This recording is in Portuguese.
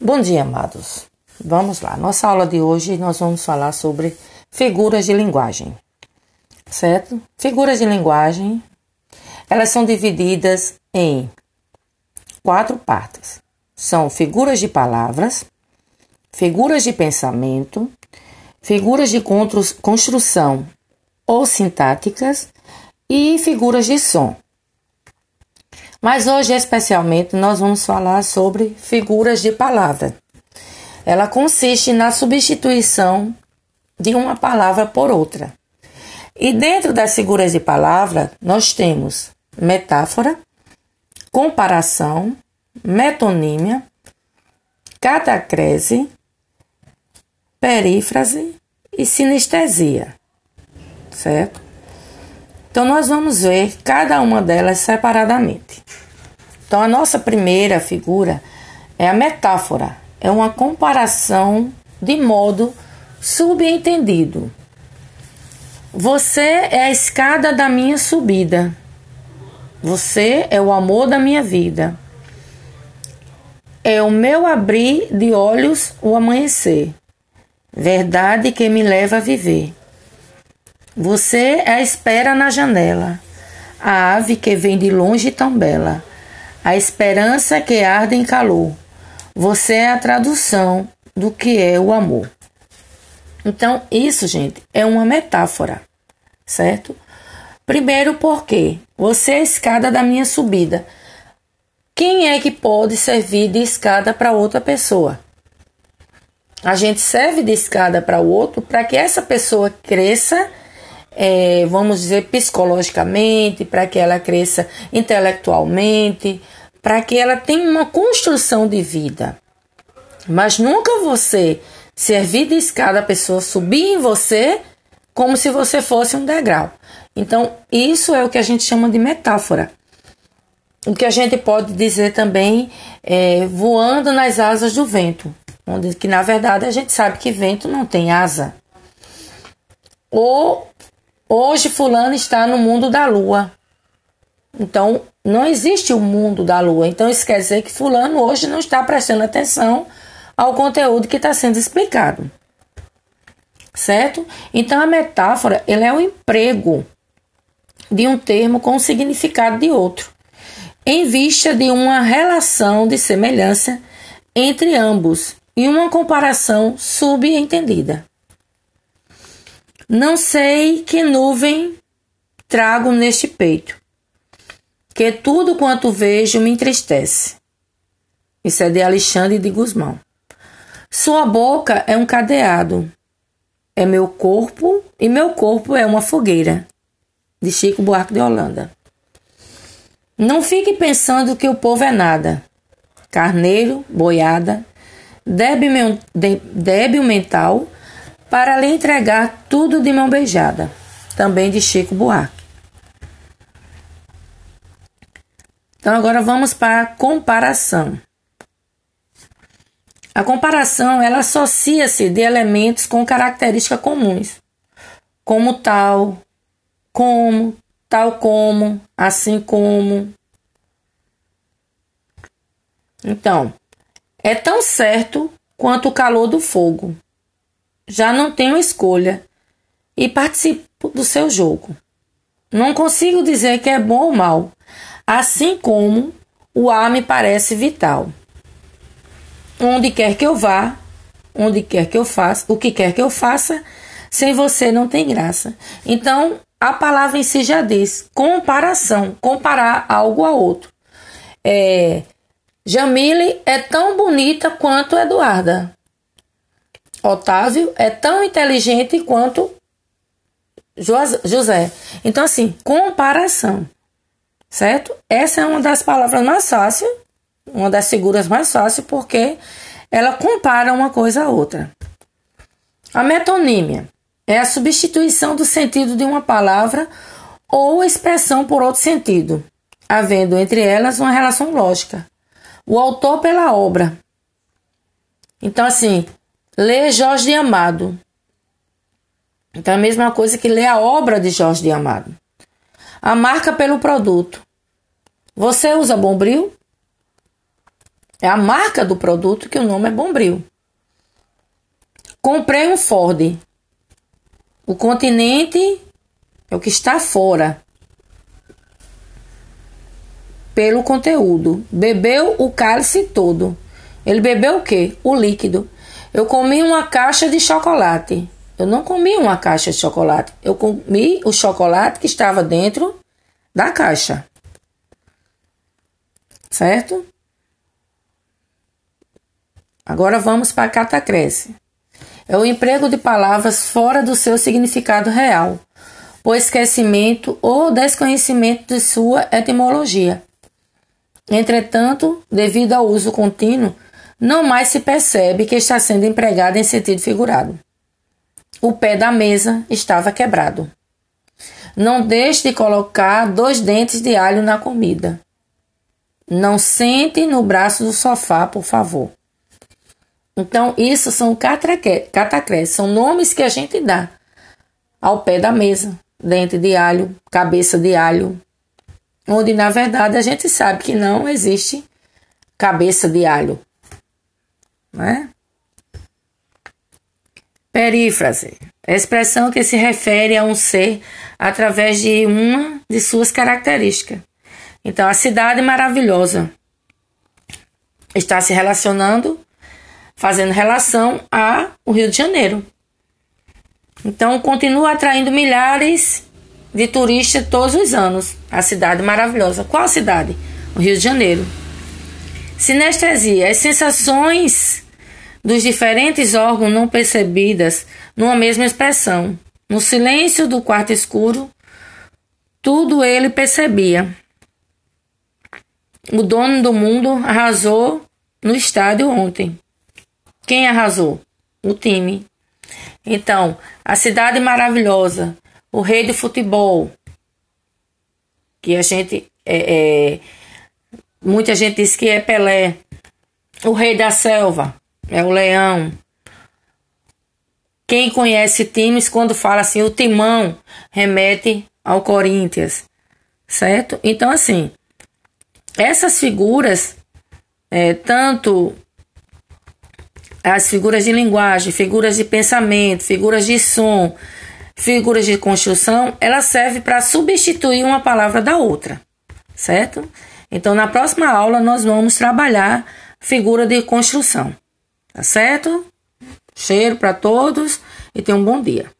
Bom dia, amados. Vamos lá. Nossa aula de hoje nós vamos falar sobre figuras de linguagem. Certo? Figuras de linguagem, elas são divididas em quatro partes. São figuras de palavras, figuras de pensamento, figuras de construção ou sintáticas e figuras de som. Mas hoje, especialmente, nós vamos falar sobre figuras de palavra. Ela consiste na substituição de uma palavra por outra. E dentro das figuras de palavra, nós temos metáfora, comparação, metonímia, catacrese, perífrase e sinestesia, certo? Então, nós vamos ver cada uma delas separadamente. Então, a nossa primeira figura é a metáfora, é uma comparação de modo subentendido. Você é a escada da minha subida. Você é o amor da minha vida. É o meu abrir de olhos o amanhecer. Verdade que me leva a viver. Você é a espera na janela, a ave que vem de longe tão bela, a esperança que arde em calor. Você é a tradução do que é o amor. Então, isso, gente, é uma metáfora, certo? Primeiro, porque você é a escada da minha subida. Quem é que pode servir de escada para outra pessoa? A gente serve de escada para o outro para que essa pessoa cresça é, vamos dizer, psicologicamente, para que ela cresça intelectualmente, para que ela tenha uma construção de vida. Mas nunca você servir de escada a pessoa subir em você como se você fosse um degrau. Então, isso é o que a gente chama de metáfora. O que a gente pode dizer também é voando nas asas do vento, onde que na verdade a gente sabe que vento não tem asa. Ou Hoje fulano está no mundo da lua. Então, não existe o mundo da lua. Então, isso quer dizer que fulano hoje não está prestando atenção ao conteúdo que está sendo explicado. Certo? Então, a metáfora é o emprego de um termo com o significado de outro, em vista de uma relação de semelhança entre ambos e uma comparação subentendida. Não sei que nuvem trago neste peito, que tudo quanto vejo me entristece. Isso é de Alexandre de Guzmão. Sua boca é um cadeado, é meu corpo e meu corpo é uma fogueira. De Chico Buarque de Holanda. Não fique pensando que o povo é nada. Carneiro, boiada, débil mental para lhe entregar tudo de mão beijada, também de Chico Buarque. Então agora vamos para a comparação. A comparação ela associa-se de elementos com características comuns, como tal, como, tal como, assim como. Então, é tão certo quanto o calor do fogo, já não tenho escolha e participo do seu jogo. Não consigo dizer que é bom ou mal, assim como o ar me parece vital. Onde quer que eu vá, onde quer que eu faça, o que quer que eu faça, sem você não tem graça. Então, a palavra em si já diz comparação, comparar algo a outro. É, Jamile é tão bonita quanto Eduarda. Otávio é tão inteligente quanto José. Então, assim, comparação. Certo? Essa é uma das palavras mais fáceis, uma das figuras mais fáceis, porque ela compara uma coisa a outra. A metonímia é a substituição do sentido de uma palavra ou expressão por outro sentido, havendo entre elas uma relação lógica. O autor pela obra. Então, assim, Ler Jorge de Amado. Então é a mesma coisa que ler a obra de Jorge de Amado. A marca pelo produto. Você usa Bombril? É a marca do produto que o nome é Bombril. Comprei um Ford. O continente é o que está fora. Pelo conteúdo. Bebeu o cálice todo. Ele bebeu o quê? O líquido. Eu comi uma caixa de chocolate. Eu não comi uma caixa de chocolate. Eu comi o chocolate que estava dentro da caixa. Certo? Agora vamos para a catacrese. É o emprego de palavras fora do seu significado real, o esquecimento ou desconhecimento de sua etimologia. Entretanto, devido ao uso contínuo, não mais se percebe que está sendo empregado em sentido figurado. O pé da mesa estava quebrado. Não deixe de colocar dois dentes de alho na comida. Não sente no braço do sofá, por favor. Então, isso são catacrés, são nomes que a gente dá ao pé da mesa. Dente de alho, cabeça de alho. Onde, na verdade, a gente sabe que não existe cabeça de alho. Né? Perífrase. Expressão que se refere a um ser através de uma de suas características. Então, a cidade maravilhosa está se relacionando, fazendo relação ao Rio de Janeiro. Então, continua atraindo milhares de turistas todos os anos. A cidade maravilhosa. Qual cidade? O Rio de Janeiro. Sinestesia. As sensações dos diferentes órgãos não percebidas numa mesma expressão. No silêncio do quarto escuro, tudo ele percebia. O dono do mundo arrasou no estádio ontem. Quem arrasou? O time. Então, a cidade maravilhosa, o rei do futebol, que a gente é, é, muita gente diz que é Pelé, o rei da selva é o leão. Quem conhece times quando fala assim o timão remete ao Corinthians, certo? Então assim, essas figuras, é, tanto as figuras de linguagem, figuras de pensamento, figuras de som, figuras de construção, ela serve para substituir uma palavra da outra, certo? Então, na próxima aula, nós vamos trabalhar figura de construção, tá certo? Cheiro para todos e tenham um bom dia.